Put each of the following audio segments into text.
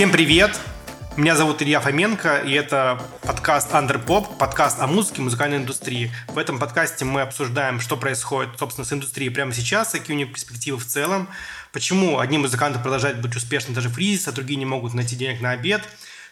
Всем привет! Меня зовут Илья Фоменко, и это подкаст Underpop, подкаст о музыке и музыкальной индустрии. В этом подкасте мы обсуждаем, что происходит, собственно, с индустрией прямо сейчас, какие у нее перспективы в целом, почему одни музыканты продолжают быть успешны даже в кризис, а другие не могут найти денег на обед,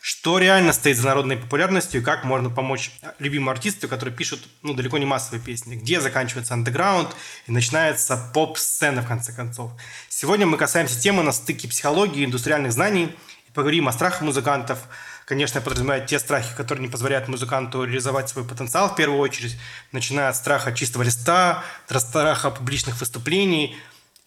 что реально стоит за народной популярностью и как можно помочь любимому артисту, который пишет ну, далеко не массовые песни, где заканчивается андеграунд и начинается поп-сцена в конце концов. Сегодня мы касаемся темы на стыке психологии и индустриальных знаний – Поговорим о страхах музыкантов. Конечно, подразумевают те страхи, которые не позволяют музыканту реализовать свой потенциал в первую очередь, начиная от страха чистого листа, до страха публичных выступлений.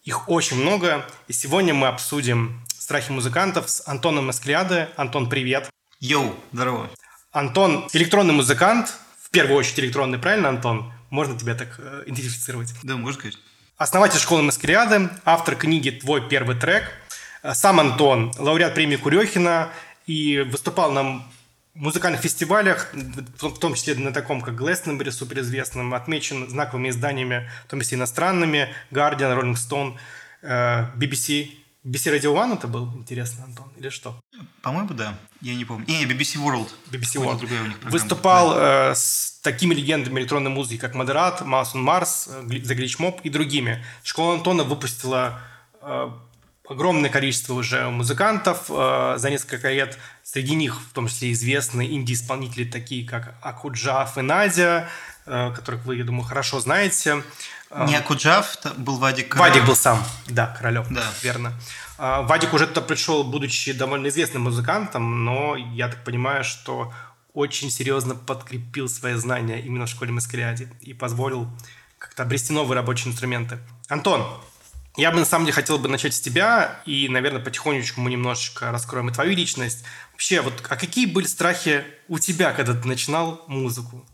Их очень много. И сегодня мы обсудим страхи музыкантов с Антоном Маскляде. Антон, привет. Йоу, здорово. Антон – электронный музыкант, в первую очередь электронный, правильно, Антон? Можно тебя так э, идентифицировать? Да, можно, конечно. Основатель школы Маскариады, автор книги «Твой первый трек», сам Антон, лауреат премии Курехина, и выступал на музыкальных фестивалях, в том числе на таком, как Глэснебери, суперизвестном, отмечен знаковыми изданиями, в том числе иностранными, Guardian, Rolling Stone, BBC. BBC Radio One это был, интересно, Антон, или что? По-моему, да. Я не помню. Не, BBC World. BBC World. Другая у них Выступал да. э, с такими легендами электронной музыки, как Модерат, Масон Марс, The Glitch Mob и другими. Школа Антона выпустила э, огромное количество уже музыкантов э, за несколько лет. Среди них в том числе известные инди-исполнители, такие как Акуджав и Надя, э, которых вы, я думаю, хорошо знаете. Э, Не Акуджав, был Вадик Королев. Вадик был сам, да, Королев, да. верно. Э, Вадик уже туда пришел, будучи довольно известным музыкантом, но я так понимаю, что очень серьезно подкрепил свои знания именно в школе Маскариаде и позволил как-то обрести новые рабочие инструменты. Антон, я бы на самом деле хотел бы начать с тебя, и, наверное, потихонечку мы немножечко раскроем и твою личность. Вообще, вот а какие были страхи у тебя, когда ты начинал музыку?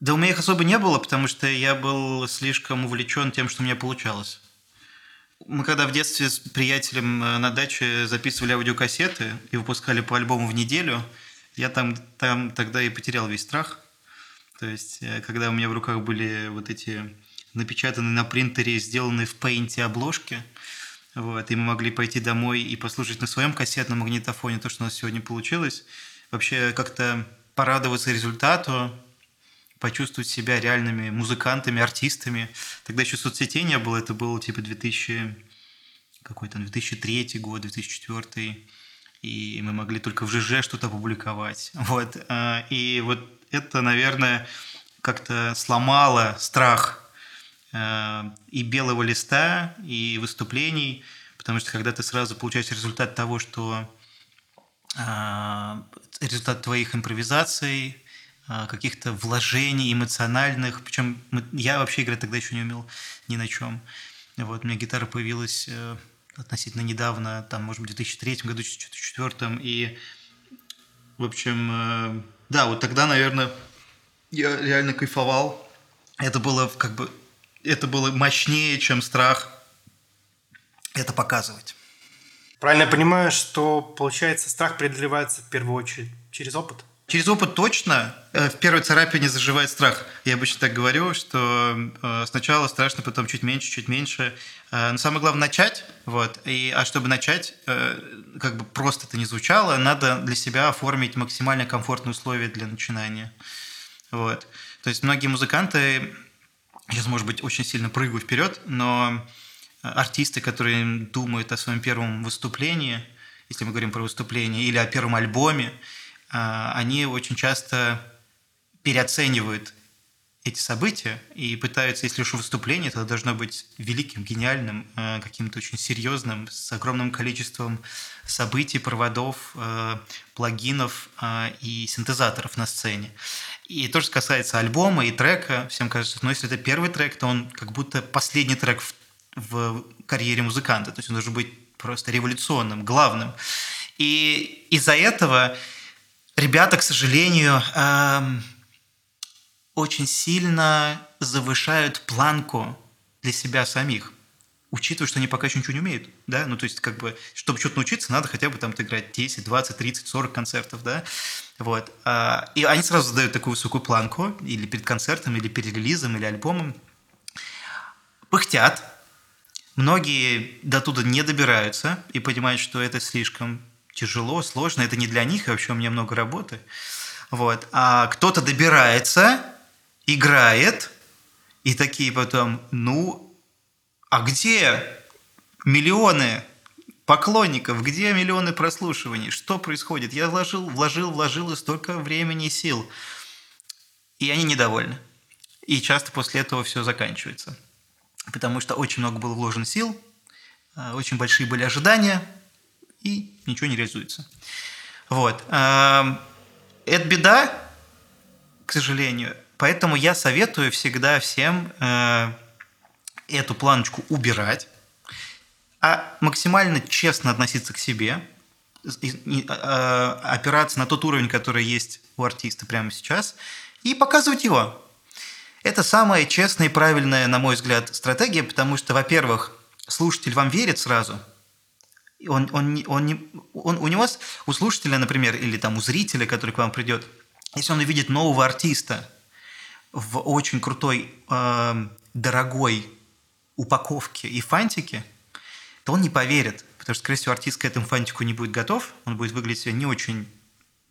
Да у меня их особо не было, потому что я был слишком увлечен тем, что у меня получалось. Мы когда в детстве с приятелем э, на даче записывали аудиокассеты и выпускали по альбому в неделю, я там, там тогда и потерял весь страх. То есть, э, когда у меня в руках были вот эти напечатанные на принтере, сделанные в пейнте обложки. Вот, и мы могли пойти домой и послушать на своем кассетном магнитофоне то, что у нас сегодня получилось. Вообще как-то порадоваться результату, почувствовать себя реальными музыкантами, артистами. Тогда еще соцсетей не было, это был типа 2000, какой-то 2003 год, 2004 и мы могли только в ЖЖ что-то публиковать. Вот. А, и вот это, наверное, как-то сломало страх Э, и белого листа, и выступлений, потому что когда ты сразу получаешь результат того, что э, результат твоих импровизаций, э, каких-то вложений эмоциональных, причем я вообще играть тогда еще не умел ни на чем. Вот, у меня гитара появилась относительно недавно, там, может быть, в 2003 году, 2004, и, в общем, да, вот тогда, наверное, я реально кайфовал. Это было как бы это было мощнее, чем страх это показывать. Правильно я понимаю, что, получается, страх преодолевается в первую очередь через опыт? Через опыт точно. Э, в первой царапине заживает страх. Я обычно так говорю, что э, сначала страшно, потом чуть меньше, чуть меньше. Э, но самое главное начать. Вот. И, а чтобы начать, как бы просто это не звучало, надо для себя оформить максимально комфортные условия для начинания. Вот. То есть многие музыканты сейчас, может быть, очень сильно прыгаю вперед, но э, артисты, которые думают о своем первом выступлении, если мы говорим про выступление, или о первом альбоме, э, они очень часто переоценивают эти события и пытаются, если уж выступление, то должно быть великим, гениальным, э, каким-то очень серьезным, с огромным количеством событий, проводов, плагинов и синтезаторов на сцене. И то, что касается альбома и трека, всем кажется, ну, если это первый трек, то он как будто последний трек в, в карьере музыканта. То есть он должен быть просто революционным, главным. И из-за этого ребята, к сожалению, эм, очень сильно завышают планку для себя самих учитывая, что они пока еще ничего не умеют, да, ну, то есть, как бы, чтобы что-то научиться, надо хотя бы там играть 10, 20, 30, 40 концертов, да, вот. А, и они сразу задают такую высокую планку, или перед концертом, или перед релизом, или альбомом. Пыхтят. Многие до туда не добираются и понимают, что это слишком тяжело, сложно. Это не для них, и вообще у меня много работы. Вот. А кто-то добирается, играет, и такие потом, ну, а где миллионы поклонников, где миллионы прослушиваний? Что происходит? Я вложил, вложил, вложил и столько времени и сил. И они недовольны. И часто после этого все заканчивается. Потому что очень много было вложено сил, а, очень большие были ожидания, и ничего не реализуется. Вот. Это беда, к сожалению. Поэтому я советую всегда всем э, эту планочку убирать, а максимально честно относиться к себе, а, опираться на тот уровень, который есть у артиста прямо сейчас, и показывать его. Это самая честная и правильная, на мой взгляд, стратегия, потому что, во-первых, слушатель вам верит сразу. Он, он, он, не, он, у него, у слушателя, например, или там у зрителя, который к вам придет, если он увидит нового артиста в очень крутой, э, дорогой упаковке и фантике, то он не поверит, потому что, скорее всего, артист к этому фантику не будет готов, он будет выглядеть себя не очень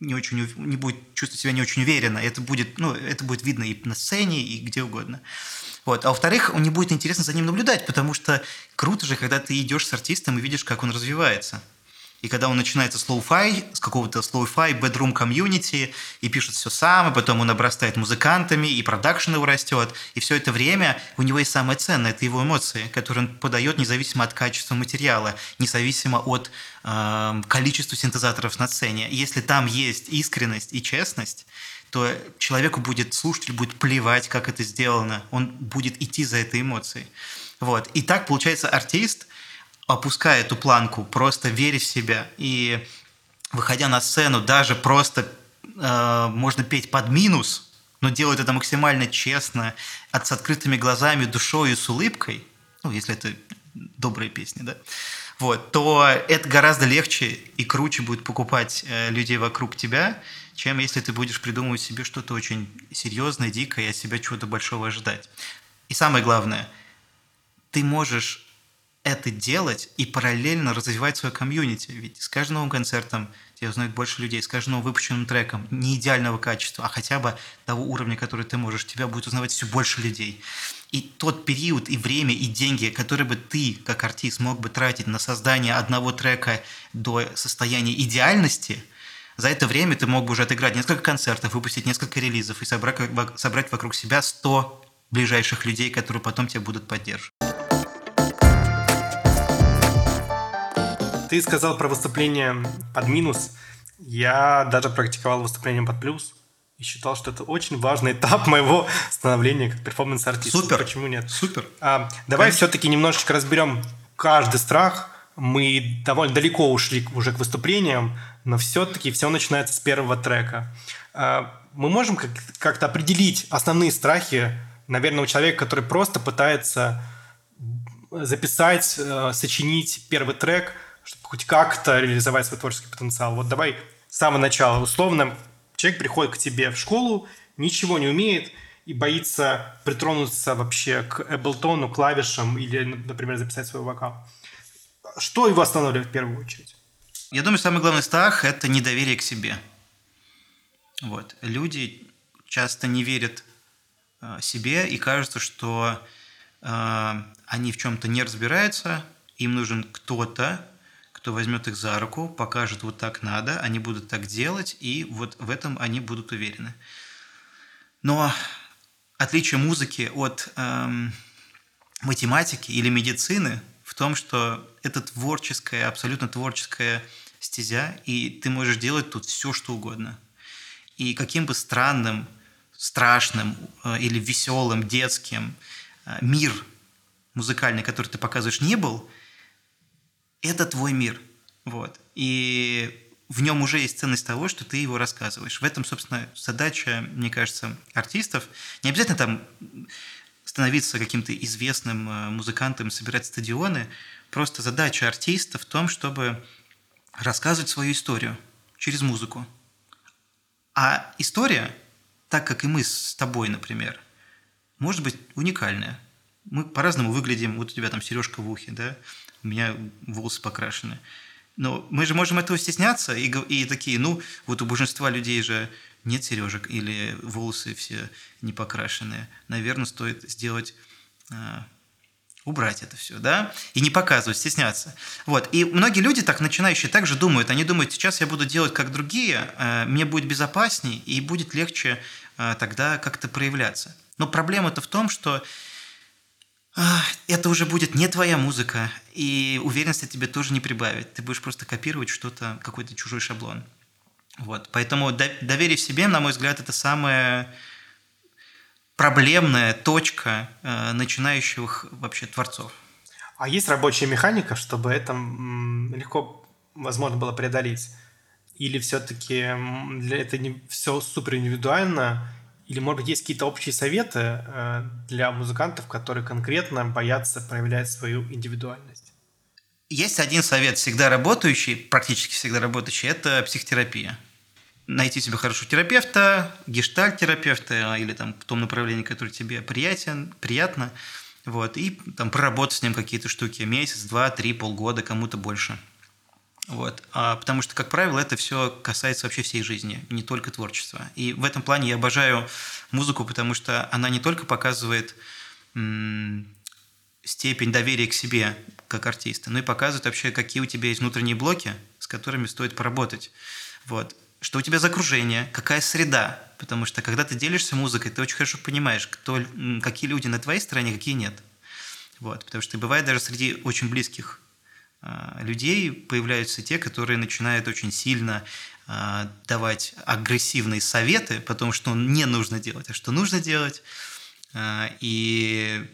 не очень не будет чувствовать себя не очень уверенно. Это будет, ну, это будет видно и на сцене, и где угодно. Вот. А во-вторых, не будет интересно за ним наблюдать, потому что круто же, когда ты идешь с артистом и видишь, как он развивается. И когда он начинается с lo-fi, с какого-то lo-fi, bedroom комьюнити, и пишет все сам, и потом он обрастает музыкантами, и продакшн его растет, и все это время у него есть самое ценное, это его эмоции, которые он подает независимо от качества материала, независимо от э, количества синтезаторов на сцене. Если там есть искренность и честность, то человеку будет, слушатель будет плевать, как это сделано, он будет идти за этой эмоцией. Вот. И так, получается, артист – опуская эту планку, просто веря в себя и выходя на сцену, даже просто э, можно петь под минус, но делать это максимально честно, от, с открытыми глазами, душой и с улыбкой, ну, если это добрые песни, да, вот, то это гораздо легче и круче будет покупать э, людей вокруг тебя, чем если ты будешь придумывать себе что-то очень серьезное, дикое, и от себя чего-то большого ожидать. И самое главное, ты можешь это делать и параллельно развивать свое комьюнити. Ведь с каждым новым концертом тебя узнают больше людей, с каждым новым выпущенным треком, не идеального качества, а хотя бы того уровня, который ты можешь, тебя будет узнавать все больше людей. И тот период, и время, и деньги, которые бы ты, как артист, мог бы тратить на создание одного трека до состояния идеальности, за это время ты мог бы уже отыграть несколько концертов, выпустить несколько релизов и собрать, собрать вокруг себя 100 ближайших людей, которые потом тебя будут поддерживать. Ты сказал про выступление под минус. Я даже практиковал выступление под плюс и считал, что это очень важный этап моего становления как перформанс-артиста. Супер. Почему нет? Супер. А, давай все-таки немножечко разберем каждый страх. Мы довольно далеко ушли уже к выступлениям, но все-таки все начинается с первого трека. А, мы можем как-то определить основные страхи, наверное, у человека, который просто пытается записать, э, сочинить первый трек – чтобы хоть как-то реализовать свой творческий потенциал. Вот давай с самого начала. Условно, человек приходит к тебе в школу, ничего не умеет и боится притронуться вообще к Эблтону, клавишам или, например, записать свой вокал. Что его останавливает в первую очередь? Я думаю, самый главный страх – это недоверие к себе. Вот. Люди часто не верят э, себе и кажется, что э, они в чем-то не разбираются, им нужен кто-то, кто возьмет их за руку, покажет, вот так надо, они будут так делать, и вот в этом они будут уверены. Но отличие музыки от эм, математики или медицины в том, что это творческая, абсолютно творческая стезя, и ты можешь делать тут все, что угодно. И каким бы странным, страшным э, или веселым, детским э, мир музыкальный, который ты показываешь, не был – это твой мир. Вот. И в нем уже есть ценность того, что ты его рассказываешь. В этом, собственно, задача, мне кажется, артистов. Не обязательно там становиться каким-то известным э, музыкантом, собирать стадионы. Просто задача артиста в том, чтобы рассказывать свою историю через музыку. А история, так как и мы с тобой, например, может быть уникальная. Мы по-разному выглядим. Вот у тебя там сережка в ухе, да? у меня волосы покрашены. Но мы же можем этого стесняться и, и такие, ну, вот у большинства людей же нет сережек или волосы все не покрашенные. Наверное, стоит сделать а, убрать это все, да, и не показывать, стесняться. Вот, и многие люди так, начинающие, также думают, они думают, сейчас я буду делать как другие, э, мне будет безопасней и будет легче э, тогда как-то проявляться. Но проблема-то в том, что это уже будет не твоя музыка, и уверенности тебе тоже не прибавит. Ты будешь просто копировать что-то, какой-то чужой шаблон. Вот, поэтому доверие в себе, на мой взгляд, это самое проблемная точка э, начинающих вообще творцов. А есть рабочая механика, чтобы это легко возможно было преодолеть? Или все-таки это не все супер индивидуально? Или, может есть какие-то общие советы э, для музыкантов, которые конкретно боятся проявлять свою индивидуальность? Есть один совет, всегда работающий, практически всегда работающий, это психотерапия найти себе хорошего терапевта, гештальт-терапевта или там в том направлении, которое тебе приятен, приятно, вот, и там проработать с ним какие-то штуки, месяц, два, три, полгода, кому-то больше. Вот. А, потому что, как правило, это все касается вообще всей жизни, не только творчества. И в этом плане я обожаю музыку, потому что она не только показывает степень доверия к себе как артиста, но и показывает вообще, какие у тебя есть внутренние блоки, с которыми стоит поработать. Вот что у тебя за окружение, какая среда. Потому что когда ты делишься музыкой, ты очень хорошо понимаешь, кто, какие люди на твоей стороне, какие нет. Вот, потому что бывает даже среди очень близких людей появляются те, которые начинают очень сильно э, давать агрессивные советы по тому, что не нужно делать, а что нужно делать. Э, и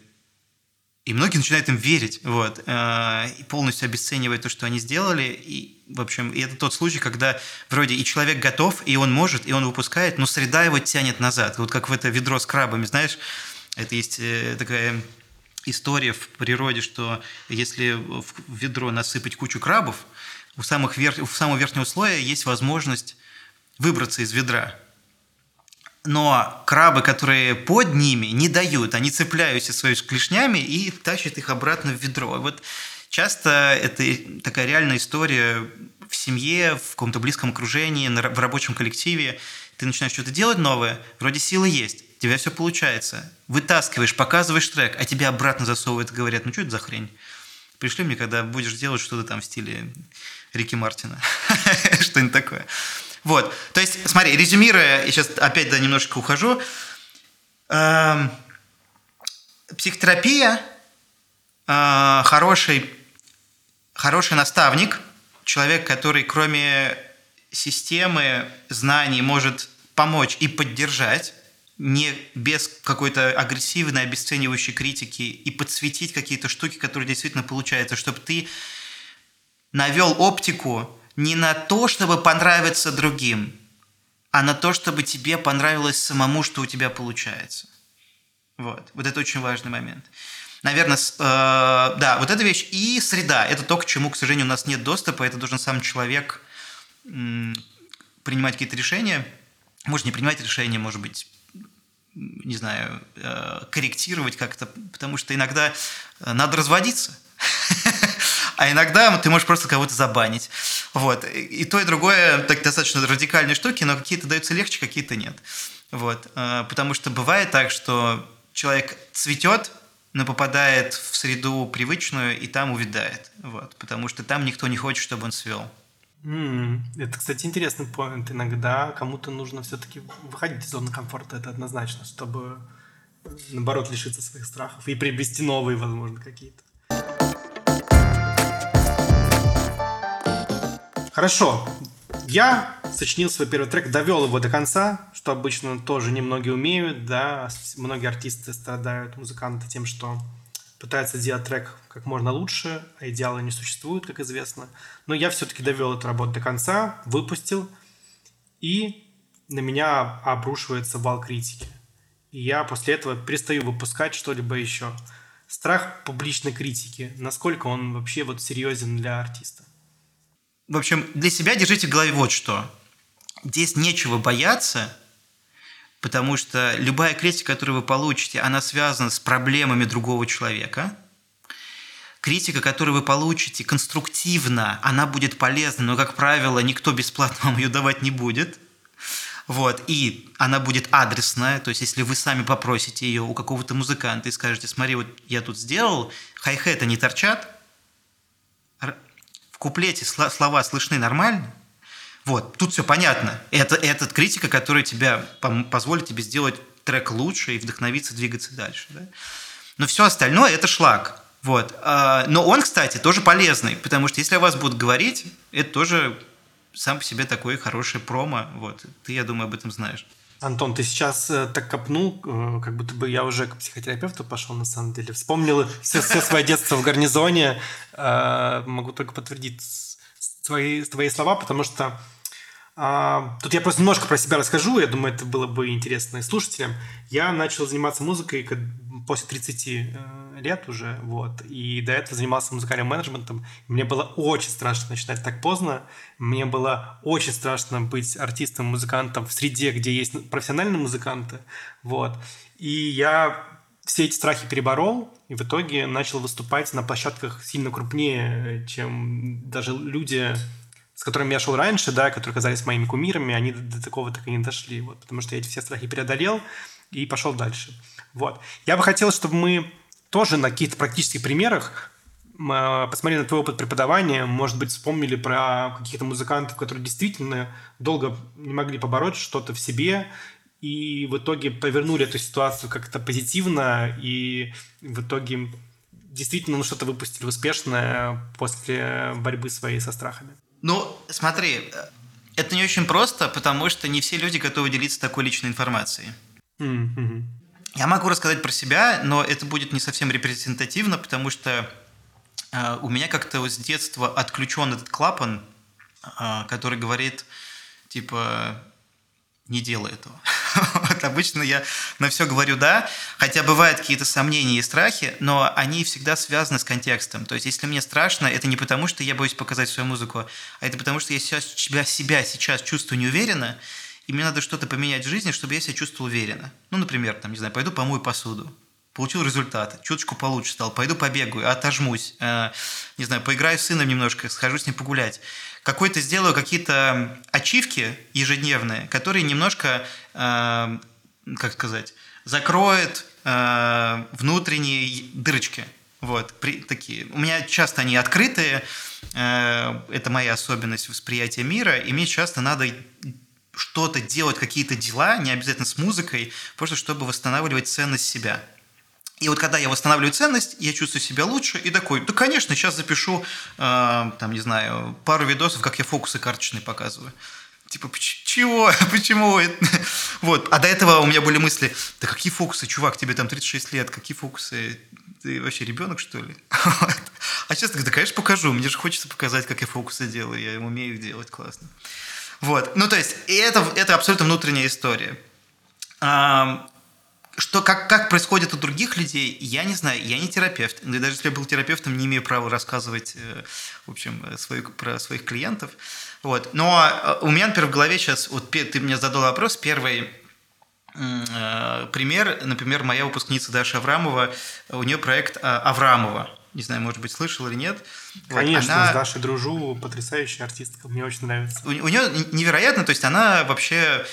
и многие начинают им верить, вот, и полностью обесценивать то, что они сделали. И, в общем, и это тот случай, когда вроде и человек готов, и он может, и он выпускает, но среда его тянет назад. Вот как в это ведро с крабами, знаешь, это есть э, такая история в природе, что если в ведро насыпать кучу крабов, у, самых вер... у самого верхнего слоя есть возможность выбраться из ведра но крабы, которые под ними, не дают. Они цепляются своими клешнями и тащат их обратно в ведро. Вот часто это такая реальная история в семье, в каком-то близком окружении, в рабочем коллективе. Ты начинаешь что-то делать новое, вроде силы есть, тебя все получается. Вытаскиваешь, показываешь трек, а тебя обратно засовывают и говорят, ну что это за хрень? Пришли мне, когда будешь делать что-то там в стиле Рики Мартина. Что-нибудь такое. Вот, то есть, смотри, резюмируя, я сейчас опять да, немножечко ухожу. Эм, психотерапия, э, хороший, хороший наставник, человек, который кроме системы знаний может помочь и поддержать, не без какой-то агрессивной, обесценивающей критики и подсветить какие-то штуки, которые действительно получаются, чтобы ты навел оптику не на то, чтобы понравиться другим, а на то, чтобы тебе понравилось самому, что у тебя получается. Вот. Вот это очень важный момент. Наверное, с, э, да, вот эта вещь. И среда. Это то, к чему, к сожалению, у нас нет доступа. Это должен сам человек м, принимать какие-то решения. Может, не принимать решения, может быть, не знаю, э, корректировать как-то, потому что иногда э, надо разводиться. а иногда ты можешь просто кого-то забанить. Вот. И то, и другое так, достаточно радикальные штуки, но какие-то даются легче, какие-то нет. Вот. А, потому что бывает так, что человек цветет, но попадает в среду привычную и там увядает. Вот. Потому что там никто не хочет, чтобы он свел. Это, кстати, интересный поинт. Иногда кому-то нужно все-таки выходить из зоны комфорта, это однозначно, чтобы наоборот лишиться своих страхов и приобрести новые, возможно, какие-то. Хорошо. Я сочинил свой первый трек, довел его до конца, что обычно тоже немногие умеют, да. Многие артисты страдают, музыканты, тем, что пытаются сделать трек как можно лучше, а идеала не существует, как известно. Но я все-таки довел эту работу до конца, выпустил, и на меня обрушивается вал критики. И я после этого перестаю выпускать что-либо еще. Страх публичной критики. Насколько он вообще вот серьезен для артиста? В общем, для себя держите в голове вот что. Здесь нечего бояться, потому что любая критика, которую вы получите, она связана с проблемами другого человека. критика, которую вы получите конструктивно, она будет полезна, но, как правило, никто бесплатно вам ее давать не будет. Вот, и она будет адресная, то есть если вы сами попросите ее у какого-то музыканта и скажете, смотри, вот я тут сделал, хай-хеты не торчат, в куплете слова слышны нормально, вот, тут все понятно. Это, это критика, которая тебя позволит тебе сделать трек лучше и вдохновиться двигаться дальше. Да? Но все остальное – это шлак. Вот. А, но он, кстати, тоже полезный, потому что если о вас будут говорить, это тоже сам по себе такой хороший промо. Вот. Ты, я думаю, об этом знаешь. Антон, ты сейчас э, так копнул, э, как будто бы я уже к психотерапевту пошел, на самом деле. Вспомнил все, все свое детство в гарнизоне. Э, могу только подтвердить свои, твои слова, потому что а, тут я просто немножко про себя расскажу, я думаю, это было бы интересно и слушателям. Я начал заниматься музыкой после 30 э, лет уже, вот, и до этого занимался музыкальным менеджментом. Мне было очень страшно начинать так поздно, мне было очень страшно быть артистом, музыкантом в среде, где есть профессиональные музыканты, вот. И я все эти страхи переборол, и в итоге начал выступать на площадках сильно крупнее, чем даже люди с которыми я шел раньше, да, которые казались моими кумирами, они до, такого так и не дошли, вот, потому что я эти все страхи преодолел и пошел дальше. Вот. Я бы хотел, чтобы мы тоже на каких-то практических примерах а, посмотрели на твой опыт преподавания, может быть, вспомнили про каких-то музыкантов, которые действительно долго не могли побороть что-то в себе, и в итоге повернули эту ситуацию как-то позитивно, и в итоге действительно ну, что-то выпустили успешное после борьбы своей со страхами. Ну, смотри, это не очень просто, потому что не все люди готовы делиться такой личной информацией. Mm-hmm. Я могу рассказать про себя, но это будет не совсем репрезентативно, потому что э, у меня как-то вот с детства отключен этот клапан, э, который говорит, типа, не делай этого. вот обычно я на все говорю «да», хотя бывают какие-то сомнения и страхи, но они всегда связаны с контекстом. То есть, если мне страшно, это не потому, что я боюсь показать свою музыку, а это потому, что я сейчас, себя, себя сейчас чувствую неуверенно, и мне надо что-то поменять в жизни, чтобы я себя чувствовал уверенно. Ну, например, там, не знаю, пойду помою посуду, получил результат, чуточку получше стал, пойду побегаю, отожмусь, э, не знаю, поиграю с сыном немножко, схожу с ним погулять какой-то сделаю какие-то ачивки ежедневные, которые немножко, э, как сказать, закроют э, внутренние дырочки. Вот, при, такие. У меня часто они открытые, э, это моя особенность восприятия мира, и мне часто надо что-то делать, какие-то дела, не обязательно с музыкой, просто чтобы восстанавливать ценность себя. И вот когда я восстанавливаю ценность, я чувствую себя лучше и такой, да, конечно, сейчас запишу, э, там, не знаю, пару видосов, как я фокусы карточные показываю. Типа, чего? Почему? вот. А до этого у меня были мысли, да какие фокусы, чувак, тебе там 36 лет, какие фокусы? Ты вообще ребенок, что ли? а сейчас да, конечно, покажу. Мне же хочется показать, как я фокусы делаю. Я умею их делать классно. Вот. Ну, то есть, это, это абсолютно внутренняя история что, как, как происходит у других людей, я не знаю, я не терапевт. Да даже если я был терапевтом, не имею права рассказывать, э, в общем, э, свою, про своих клиентов. Вот. Но э, у меня, например, в голове сейчас, вот ты мне задал вопрос, первый пример, например, моя выпускница Даша Аврамова, у нее проект Аврамова. Не знаю, может быть, слышал или нет. Конечно, она... с Дашей дружу, потрясающая артистка, мне очень нравится. У, у нее невероятно, то есть она вообще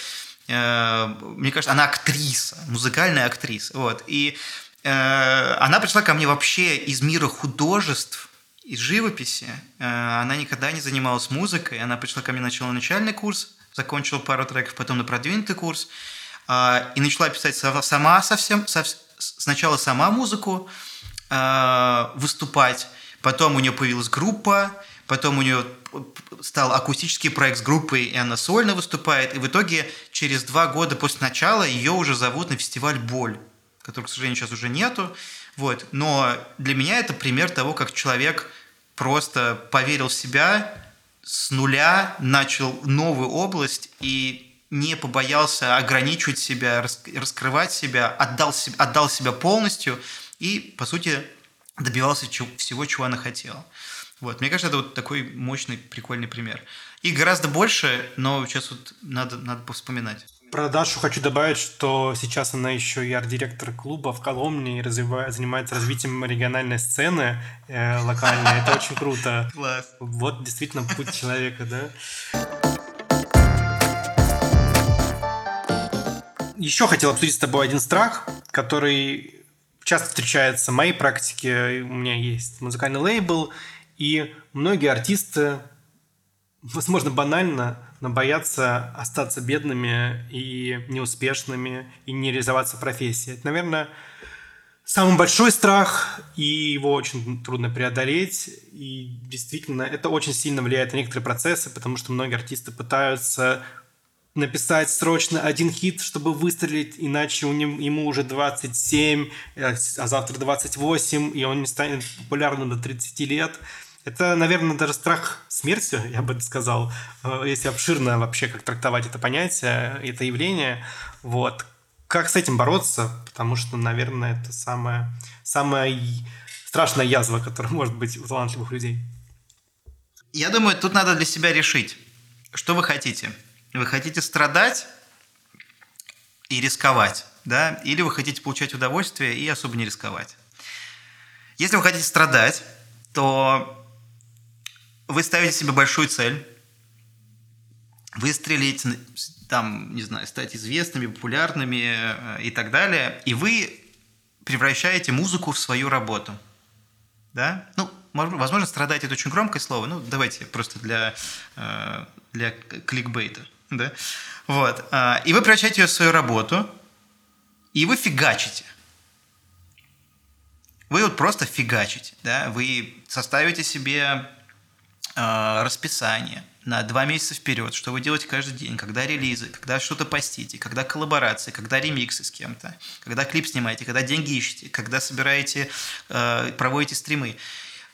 мне кажется, она актриса, музыкальная актриса. Вот. И э, она пришла ко мне вообще из мира художеств, из живописи. Э, она никогда не занималась музыкой. Она пришла ко мне, начала начальный курс, закончила пару треков, потом на продвинутый курс. И начала писать сама совсем, сначала сама музыку, выступать. Потом у нее появилась группа, потом у нее стал акустический проект с группой, и она сольно выступает. И в итоге через два года после начала ее уже зовут на фестиваль «Боль», который, к сожалению, сейчас уже нету. Вот. Но для меня это пример того, как человек просто поверил в себя, с нуля начал новую область и не побоялся ограничивать себя, раскрывать себя, отдал, себя, отдал себя полностью и, по сути, добивался всего, чего она хотела. Вот, мне кажется, это вот такой мощный, прикольный пример. И гораздо больше, но сейчас вот надо, надо вспоминать. Про Дашу хочу добавить, что сейчас она еще и арт-директор клуба в Коломне и развивает, занимается развитием региональной сцены э, локальной. Это очень круто. Класс. Вот действительно путь человека, да? Еще хотел обсудить с тобой один страх, который часто встречается в моей практике. У меня есть музыкальный лейбл, и многие артисты, возможно, банально, но боятся остаться бедными и неуспешными, и не реализоваться в профессии. Это, наверное, самый большой страх, и его очень трудно преодолеть. И действительно, это очень сильно влияет на некоторые процессы, потому что многие артисты пытаются написать срочно один хит, чтобы выстрелить, иначе у него, ему уже 27, а завтра 28, и он не станет популярным до 30 лет. Это, наверное, даже страх смерти, я бы сказал, э, если обширно вообще как трактовать это понятие, это явление. Вот. Как с этим бороться? Потому что, наверное, это самая, самая страшная язва, которая может быть у талантливых людей. Я думаю, тут надо для себя решить, что вы хотите. Вы хотите страдать и рисковать, да? Или вы хотите получать удовольствие и особо не рисковать. Если вы хотите страдать, то вы ставите себе большую цель, выстрелить, там, не знаю, стать известными, популярными э, и так далее, и вы превращаете музыку в свою работу. Да? Ну, возможно, страдать это очень громкое слово, ну, давайте просто для, э, для кликбейта. Да? Вот. А, и вы превращаете ее в свою работу, и вы фигачите. Вы вот просто фигачите, да? Вы составите себе э, расписание на два месяца вперед, что вы делаете каждый день, когда релизы, когда что-то постите, когда коллаборации, когда ремиксы с кем-то, когда клип снимаете, когда деньги ищете, когда собираете, э, проводите стримы.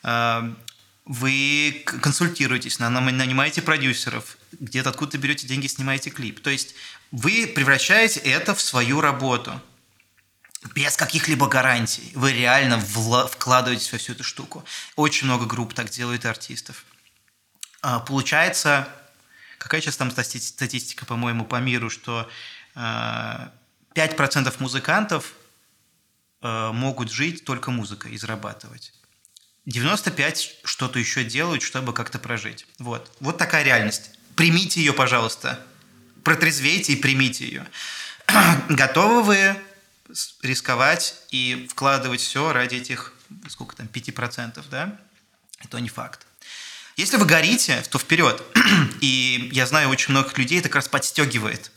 Э, вы консультируетесь, нанимаете продюсеров, где-то откуда-то берете деньги, снимаете клип. То есть вы превращаете это в свою работу без каких-либо гарантий. Вы реально вкладываетесь во всю эту штуку. Очень много групп так делают артистов. А, получается, какая сейчас там статистика, по-моему, по миру, что 5% а, музыкантов а, могут жить только музыкой и зарабатывать. 95 что-то еще делают, чтобы как-то прожить. Вот. Вот такая реальность. Примите ее, пожалуйста. Протрезвейте и примите ее. Готовы вы рисковать и вкладывать все ради этих, сколько там, 5%, да? Это не факт. Если вы горите, то вперед. И я знаю очень многих людей, это как раз подстегивает.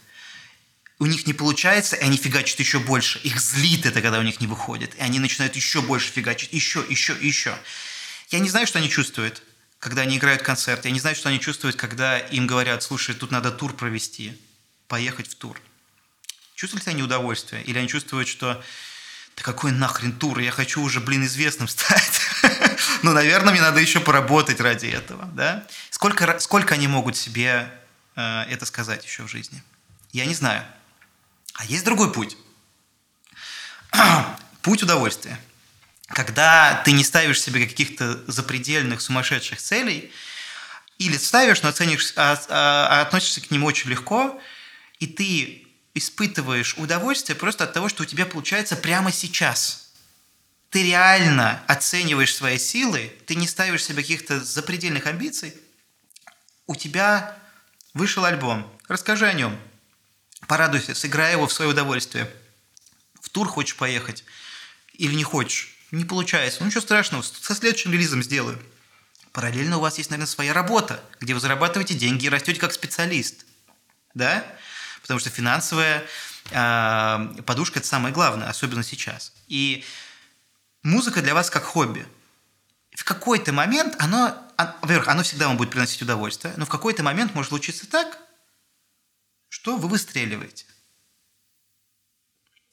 У них не получается, и они фигачат еще больше. Их злит это, когда у них не выходит. И они начинают еще больше фигачить, еще, еще, еще. Я не знаю, что они чувствуют, когда они играют концерт. Я не знаю, что они чувствуют, когда им говорят, слушай, тут надо тур провести, поехать в тур. Чувствуют ли они удовольствие? Или они чувствуют, что да какой нахрен тур, я хочу уже, блин, известным стать. ну, наверное, мне надо еще поработать ради этого, да? Сколько, сколько они могут себе э, это сказать еще в жизни? Я не знаю. А есть другой путь. путь удовольствия. Когда ты не ставишь себе каких-то запредельных сумасшедших целей, или ставишь, но оценишь, а, а, а относишься к ним очень легко, и ты испытываешь удовольствие просто от того, что у тебя получается прямо сейчас. Ты реально оцениваешь свои силы, ты не ставишь себе каких-то запредельных амбиций. У тебя вышел альбом, расскажи о нем, порадуйся, сыграй его в свое удовольствие. В тур хочешь поехать или не хочешь? Не получается. Ну ничего страшного, со следующим релизом сделаю. Параллельно у вас есть, наверное, своя работа, где вы зарабатываете деньги и растете как специалист. Да? Потому что финансовая э, подушка – это самое главное, особенно сейчас. И музыка для вас как хобби. В какой-то момент оно, а, во-первых, оно всегда вам будет приносить удовольствие, но в какой-то момент может случиться так, что вы выстреливаете.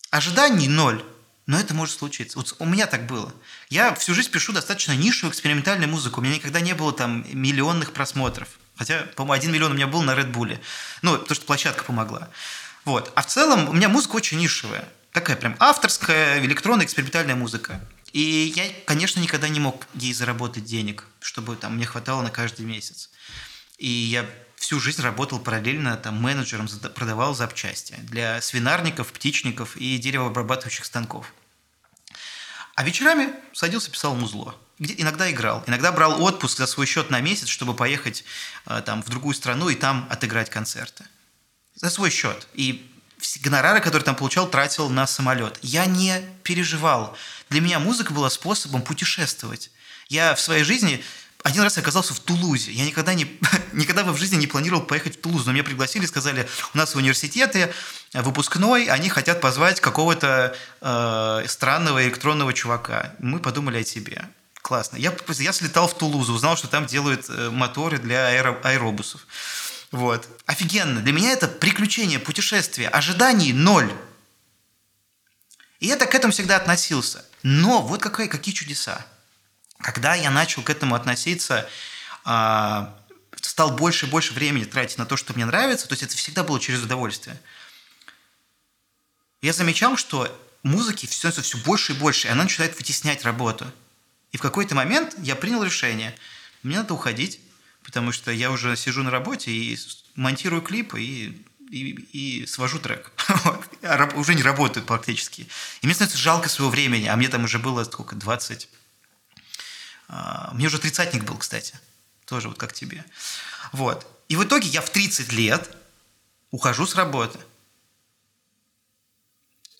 Ожиданий ноль, но это может случиться. Вот у меня так было. Я всю жизнь пишу достаточно нишевую экспериментальную музыку. У меня никогда не было там миллионных просмотров. Хотя, по-моему, один миллион у меня был на Red Bull. Ну, потому что площадка помогла. Вот. А в целом у меня музыка очень нишевая. Такая прям авторская, электронная, экспериментальная музыка. И я, конечно, никогда не мог ей заработать денег, чтобы там мне хватало на каждый месяц. И я всю жизнь работал параллельно там менеджером, продавал запчасти для свинарников, птичников и деревообрабатывающих станков. А вечерами садился, писал музло. Где иногда играл, иногда брал отпуск за свой счет на месяц, чтобы поехать э, там в другую страну и там отыграть концерты. За свой счет. И гонорары, которые там получал, тратил на самолет. Я не переживал. Для меня музыка была способом путешествовать. Я в своей жизни один раз я оказался в Тулузе. Я никогда, не, никогда в жизни не планировал поехать в Тулуз, но меня пригласили, сказали, у нас в университете выпускной, они хотят позвать какого-то э, странного электронного чувака. Мы подумали о тебе. Классно. Я, я слетал в Тулузу, узнал, что там делают э, моторы для аэро, аэробусов. Вот. Офигенно. Для меня это приключение, путешествие. Ожиданий ноль. И я так к этому всегда относился. Но вот какие, какие чудеса. Когда я начал к этому относиться, а, стал больше и больше времени тратить на то, что мне нравится, то есть это всегда было через удовольствие. Я замечал, что музыки становится все больше и больше, и она начинает вытеснять работу. И в какой-то момент я принял решение, мне надо уходить, потому что я уже сижу на работе и монтирую клипы и, и, и свожу трек. уже не работаю практически. И мне становится жалко своего времени, а мне там уже было сколько, 20 а, мне уже тридцатник был, кстати. Тоже вот как тебе. Вот. И в итоге я в 30 лет ухожу с работы.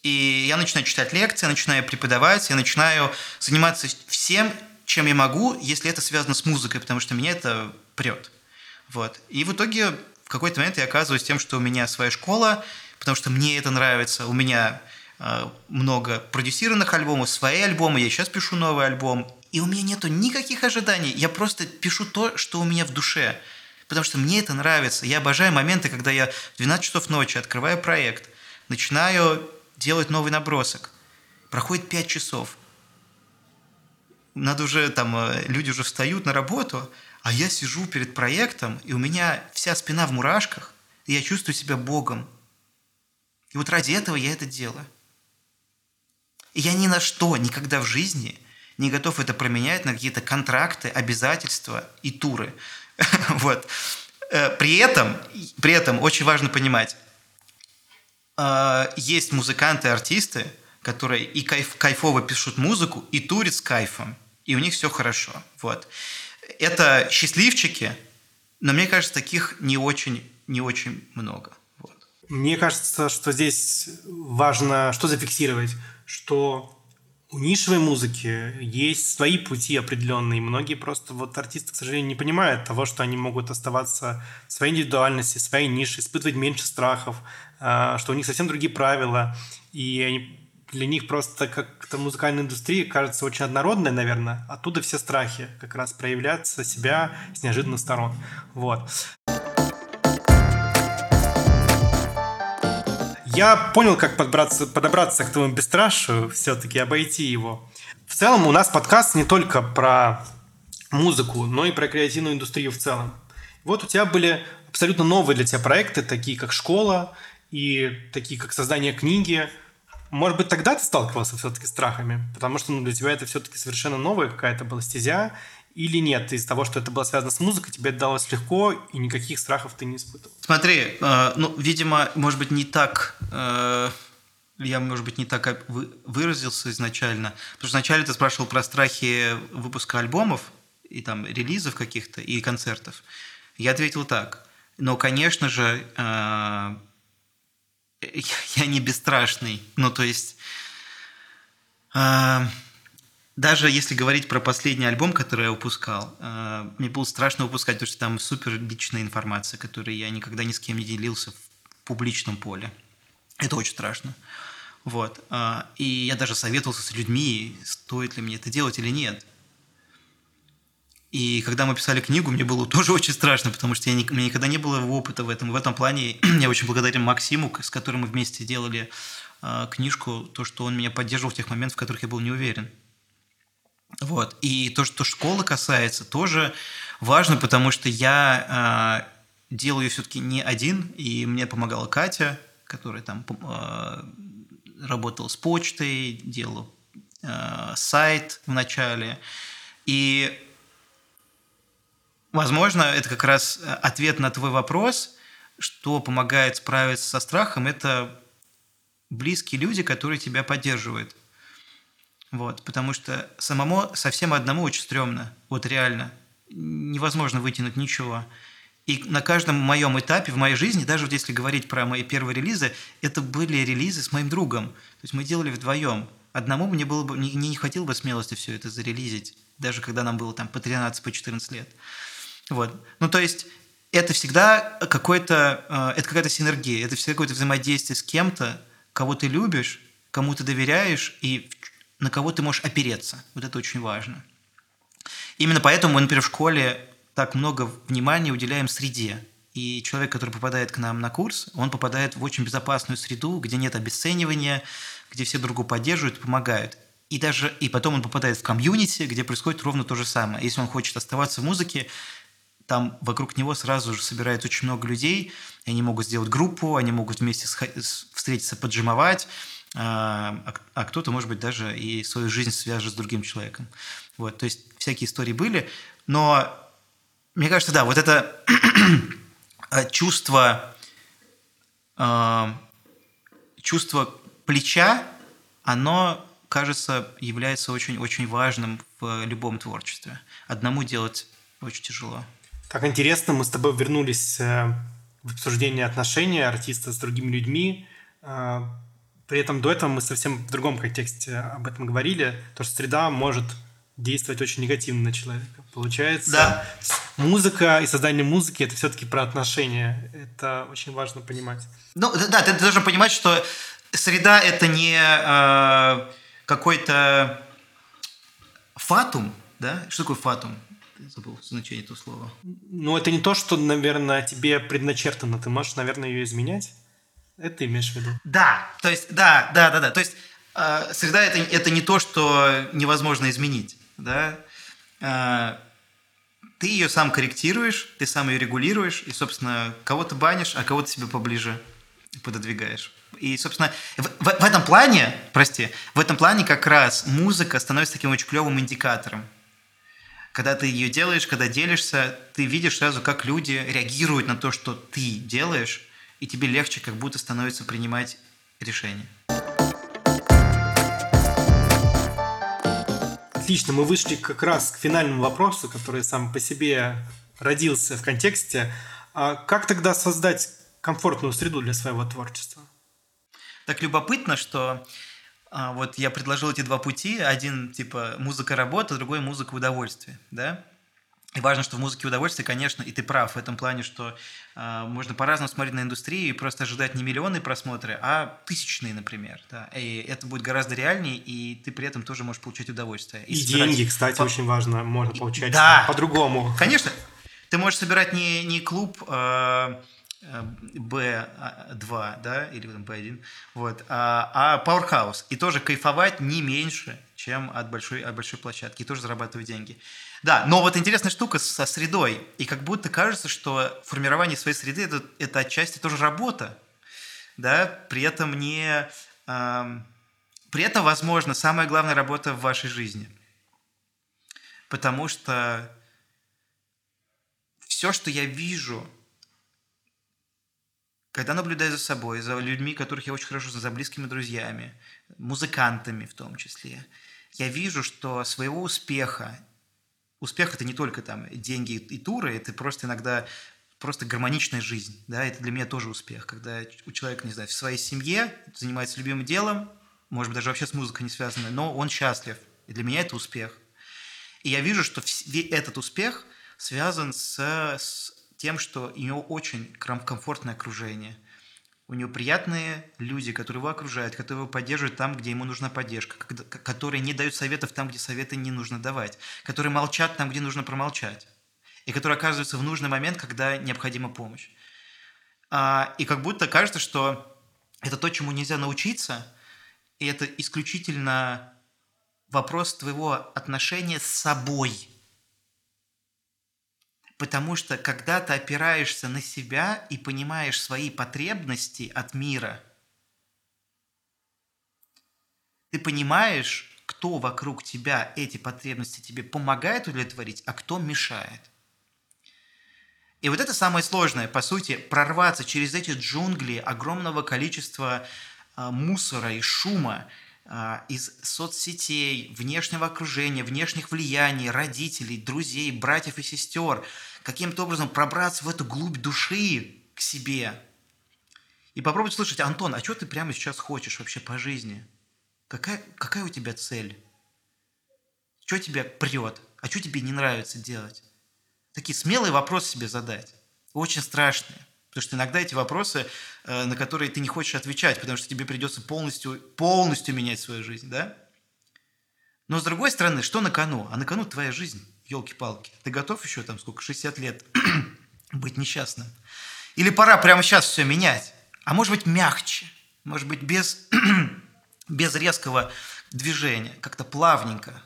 И я начинаю читать лекции, начинаю преподавать, я начинаю заниматься всем, чем я могу, если это связано с музыкой, потому что меня это прет. Вот. И в итоге в какой-то момент я оказываюсь тем, что у меня своя школа, потому что мне это нравится, у меня э, много продюсированных альбомов, свои альбомы, я сейчас пишу новый альбом, и у меня нету никаких ожиданий. Я просто пишу то, что у меня в душе. Потому что мне это нравится. Я обожаю моменты, когда я в 12 часов ночи открываю проект, начинаю делать новый набросок. Проходит 5 часов. Надо уже там, э, люди уже встают на работу, а я сижу перед проектом, и у меня вся спина в мурашках, и я чувствую себя Богом. И вот ради этого я это делаю. И я ни на что никогда в жизни не готов это променять на какие-то контракты, обязательства и туры. вот. Э, при этом, при этом очень важно понимать, э, есть музыканты, артисты, которые и кайф, кайфово пишут музыку, и турят с кайфом, и у них все хорошо. Вот. Это счастливчики, но мне кажется, таких не очень, не очень много. Вот. Мне кажется, что здесь важно что зафиксировать, что у нишевой музыки есть свои пути определенные. Многие просто вот артисты, к сожалению, не понимают того, что они могут оставаться в своей индивидуальности, в своей нише, испытывать меньше страхов, а, что у них совсем другие правила. И они, для них просто как-то музыкальная индустрия кажется очень однородной, наверное. Оттуда все страхи как раз проявляться себя с неожиданных сторон. Вот. Я понял, как подобраться, подобраться к твоему бесстрашию, все-таки обойти его. В целом у нас подкаст не только про музыку, но и про креативную индустрию в целом. Вот у тебя были абсолютно новые для тебя проекты, такие как школа и такие как создание книги. Может быть, тогда ты сталкивался все-таки с страхами, потому что ну, для тебя это все-таки совершенно новая какая-то была стезя, или нет, из того, что это было связано с музыкой, тебе это далось легко, и никаких страхов ты не испытывал? Смотри, э, ну, видимо, может быть, не так... Э, я, может быть, не так выразился изначально. Потому что вначале ты спрашивал про страхи выпуска альбомов, и там релизов каких-то, и концертов. Я ответил так. Но, конечно же, э, я не бесстрашный. Ну, то есть... Э, даже если говорить про последний альбом, который я выпускал, э, мне было страшно выпускать, потому что там супер личная информация, которой я никогда ни с кем не делился в публичном поле. Это очень страшно. Вот. Э, и я даже советовался с людьми, стоит ли мне это делать или нет. И когда мы писали книгу, мне было тоже очень страшно, потому что я не, у меня никогда не было опыта в этом. В этом плане я очень благодарен Максиму, с которым мы вместе делали э, книжку, то, что он меня поддерживал в тех моментах, в которых я был не уверен. Вот. И то, что школы касается, тоже важно, потому что я э, делаю все-таки не один, и мне помогала Катя, которая там э, работала с почтой, делала э, сайт в начале. И возможно, это как раз э, ответ на твой вопрос, что помогает справиться со страхом, это близкие люди, которые тебя поддерживают. Вот, потому что самому, совсем одному очень стрёмно, вот реально. Невозможно вытянуть ничего. И на каждом моем этапе в моей жизни, даже вот если говорить про мои первые релизы, это были релизы с моим другом. То есть мы делали вдвоем. Одному мне было бы, не, не хватило бы смелости все это зарелизить, даже когда нам было там по 13, по 14 лет. Вот. Ну, то есть это всегда какой-то, э, это какая-то синергия, это всегда какое-то взаимодействие с кем-то, кого ты любишь, кому ты доверяешь и на кого ты можешь опереться. Вот это очень важно. Именно поэтому мы, например, в школе так много внимания уделяем среде. И человек, который попадает к нам на курс, он попадает в очень безопасную среду, где нет обесценивания, где все другу поддерживают, помогают. И даже и потом он попадает в комьюнити, где происходит ровно то же самое. Если он хочет оставаться в музыке, там вокруг него сразу же собирается очень много людей, они могут сделать группу, они могут вместе встретиться, поджимовать, а, а, а кто-то, может быть, даже и свою жизнь свяжет с другим человеком. Вот, то есть всякие истории были, но мне кажется, да, вот это э, чувство, э, чувство плеча, оно, кажется, является очень-очень важным в любом творчестве. Одному делать очень тяжело. Так интересно, мы с тобой вернулись э, в обсуждение отношений артиста с другими людьми. При этом до этого мы совсем в другом контексте об этом говорили, то, что среда может действовать очень негативно на человека. Получается, да. музыка и создание музыки это все-таки про отношения. Это очень важно понимать. Ну да, ты должен понимать, что среда это не э, какой-то фатум, да? Что такое фатум? Ты забыл значение этого слова. Ну, это не то, что, наверное, тебе предначертано. Ты можешь, наверное, ее изменять. Это имеешь в виду? Да, то есть, да, да, да, да. То есть, э, среда это, это не то, что невозможно изменить, да. Э, ты ее сам корректируешь, ты сам ее регулируешь, и, собственно, кого-то банишь, а кого-то себе поближе пододвигаешь. И, собственно, в, в, в этом плане, прости, в этом плане как раз музыка становится таким очень клевым индикатором. Когда ты ее делаешь, когда делишься, ты видишь сразу, как люди реагируют на то, что ты делаешь, и тебе легче как будто становится принимать решения. Отлично, мы вышли как раз к финальному вопросу, который сам по себе родился в контексте. А как тогда создать комфортную среду для своего творчества? Так любопытно, что а, вот я предложил эти два пути. Один типа музыка работа, другой музыка удовольствия, да? И важно, что в музыке удовольствие, конечно, и ты прав в этом плане, что э, можно по-разному смотреть на индустрию и просто ожидать не миллионные просмотры, а тысячные, например. Да. И это будет гораздо реальнее, и ты при этом тоже можешь получать удовольствие. И, и деньги, кстати, по... очень важно, можно получать да. по-другому. Конечно. Ты можешь собирать не, не клуб... Э, B2, да, или там B1, вот, а, а Powerhouse. И тоже кайфовать не меньше, чем от большой, от большой площадки, и тоже зарабатывать деньги. Да, но вот интересная штука со средой. И как будто кажется, что формирование своей среды это, это отчасти тоже работа. Да, при этом не... Э, при этом, возможно, самая главная работа в вашей жизни. Потому что все, что я вижу, когда наблюдаю за собой, за людьми, которых я очень хорошо знаю, за близкими друзьями, музыкантами в том числе, я вижу, что своего успеха успех это не только там деньги и туры, это просто иногда просто гармоничная жизнь, да, это для меня тоже успех, когда у человека, не знаю, в своей семье занимается любимым делом, может быть, даже вообще с музыкой не связано, но он счастлив, и для меня это успех. И я вижу, что этот успех связан с, с тем, что у него очень комфортное окружение – у него приятные люди, которые его окружают, которые его поддерживают там, где ему нужна поддержка, которые не дают советов там, где советы не нужно давать, которые молчат там, где нужно промолчать, и которые оказываются в нужный момент, когда необходима помощь. А, и как будто кажется, что это то, чему нельзя научиться, и это исключительно вопрос твоего отношения с собой – Потому что когда ты опираешься на себя и понимаешь свои потребности от мира, ты понимаешь, кто вокруг тебя эти потребности тебе помогает удовлетворить, а кто мешает. И вот это самое сложное, по сути, прорваться через эти джунгли огромного количества э, мусора и шума, из соцсетей, внешнего окружения, внешних влияний, родителей, друзей, братьев и сестер, каким-то образом пробраться в эту глубь души к себе. И попробовать слышать, Антон, а что ты прямо сейчас хочешь вообще по жизни? Какая, какая у тебя цель? Что тебя прет? А что тебе не нравится делать? Такие смелые вопросы себе задать. Очень страшные. Потому что иногда эти вопросы, э, на которые ты не хочешь отвечать, потому что тебе придется полностью, полностью менять свою жизнь, да? Но с другой стороны, что на кону? А на кону твоя жизнь, елки-палки. Ты готов еще там сколько, 60 лет быть несчастным? Или пора прямо сейчас все менять? А может быть мягче? Может быть без, без резкого движения, как-то плавненько,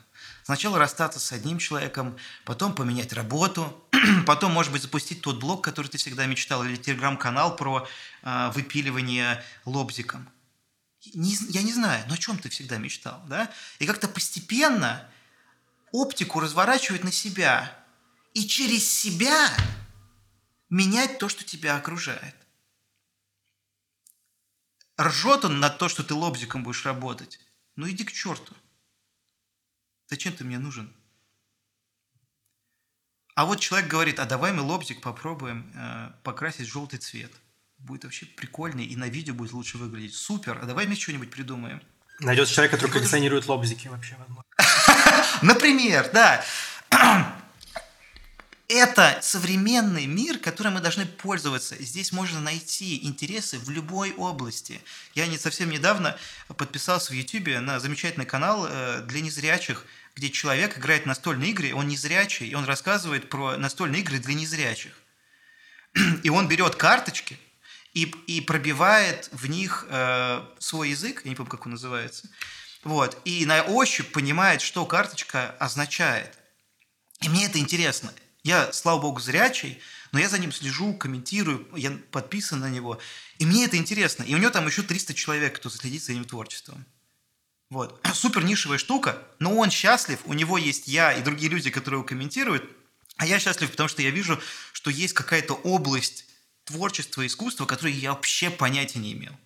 Сначала расстаться с одним человеком, потом поменять работу, потом, может быть, запустить тот блог, который ты всегда мечтал, или телеграм-канал про э, выпиливание лобзиком. Не, я не знаю, но о чем ты всегда мечтал, да? И как-то постепенно оптику разворачивать на себя и через себя менять то, что тебя окружает. Ржет он на то, что ты лобзиком будешь работать. Ну иди к черту. Зачем ты мне нужен? А вот человек говорит, а давай мы лобзик попробуем э, покрасить в желтый цвет. Будет вообще прикольный, и на видео будет лучше выглядеть. Супер, а давай мы что-нибудь придумаем. Найдется человек, который коллекционирует лобзики вообще, возможно. Например, да это современный мир, которым мы должны пользоваться. Здесь можно найти интересы в любой области. Я не совсем недавно подписался в YouTube на замечательный канал э, для незрячих, где человек играет настольные игры, он незрячий, и он рассказывает про настольные игры для незрячих. И он берет карточки и, и пробивает в них э, свой язык, я не помню, как он называется, вот, и на ощупь понимает, что карточка означает. И мне это интересно. Я, слава богу, зрячий, но я за ним слежу, комментирую, я подписан на него. И мне это интересно. И у него там еще 300 человек, кто следит за ним творчеством. Вот. Супер нишевая штука, но он счастлив, у него есть я и другие люди, которые его комментируют, а я счастлив, потому что я вижу, что есть какая-то область творчества, искусства, которую я вообще понятия не имел.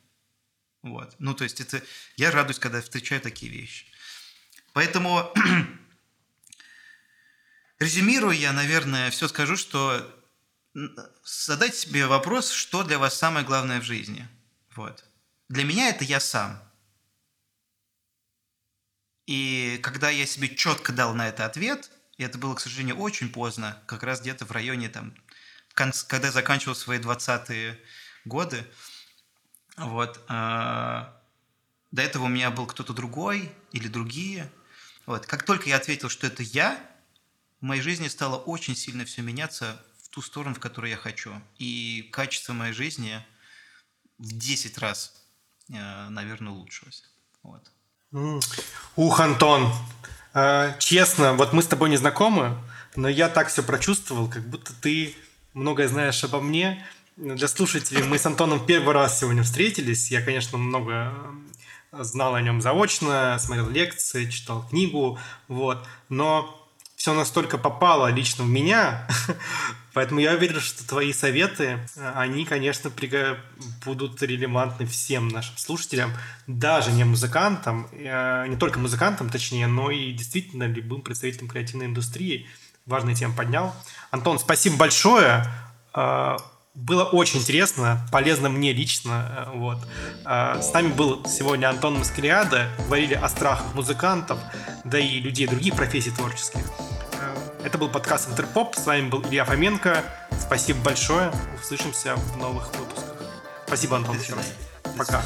Вот. Ну, то есть это... Я радуюсь, когда встречаю такие вещи. Поэтому Резюмируя, я, наверное, все скажу, что задайте себе вопрос, что для вас самое главное в жизни. Вот. Для меня это я сам. И когда я себе четко дал на это ответ, и это было, к сожалению, очень поздно, как раз где-то в районе, там, когда я заканчивал свои 20-е годы, вот, э, до этого у меня был кто-то другой или другие. Вот, как только я ответил, что это я, в моей жизни стало очень сильно все меняться в ту сторону, в которую я хочу. И качество моей жизни в 10 раз, э, наверное, улучшилось. Вот. Ух, Антон, э, честно, вот мы с тобой не знакомы, но я так все прочувствовал, как будто ты многое знаешь обо мне. Для слушателей мы с Антоном первый раз сегодня встретились. Я, конечно, много э, знал о нем заочно, смотрел лекции, читал книгу, вот. Но все настолько попало лично в меня, поэтому я уверен, что твои советы, они, конечно, будут релевантны всем нашим слушателям, даже не музыкантам, э, не только музыкантам, точнее, но и действительно любым представителям креативной индустрии. Важную тему поднял. Антон, спасибо большое. Э, было очень интересно, полезно мне лично. Э, вот. С нами был сегодня Антон Маскелиада. Говорили о страхах музыкантов, да и людей других профессий творческих. Это был подкаст Интерпоп. С вами был Илья Фоменко. Спасибо большое. Услышимся в новых выпусках. Спасибо, Антон, еще раз. Пока.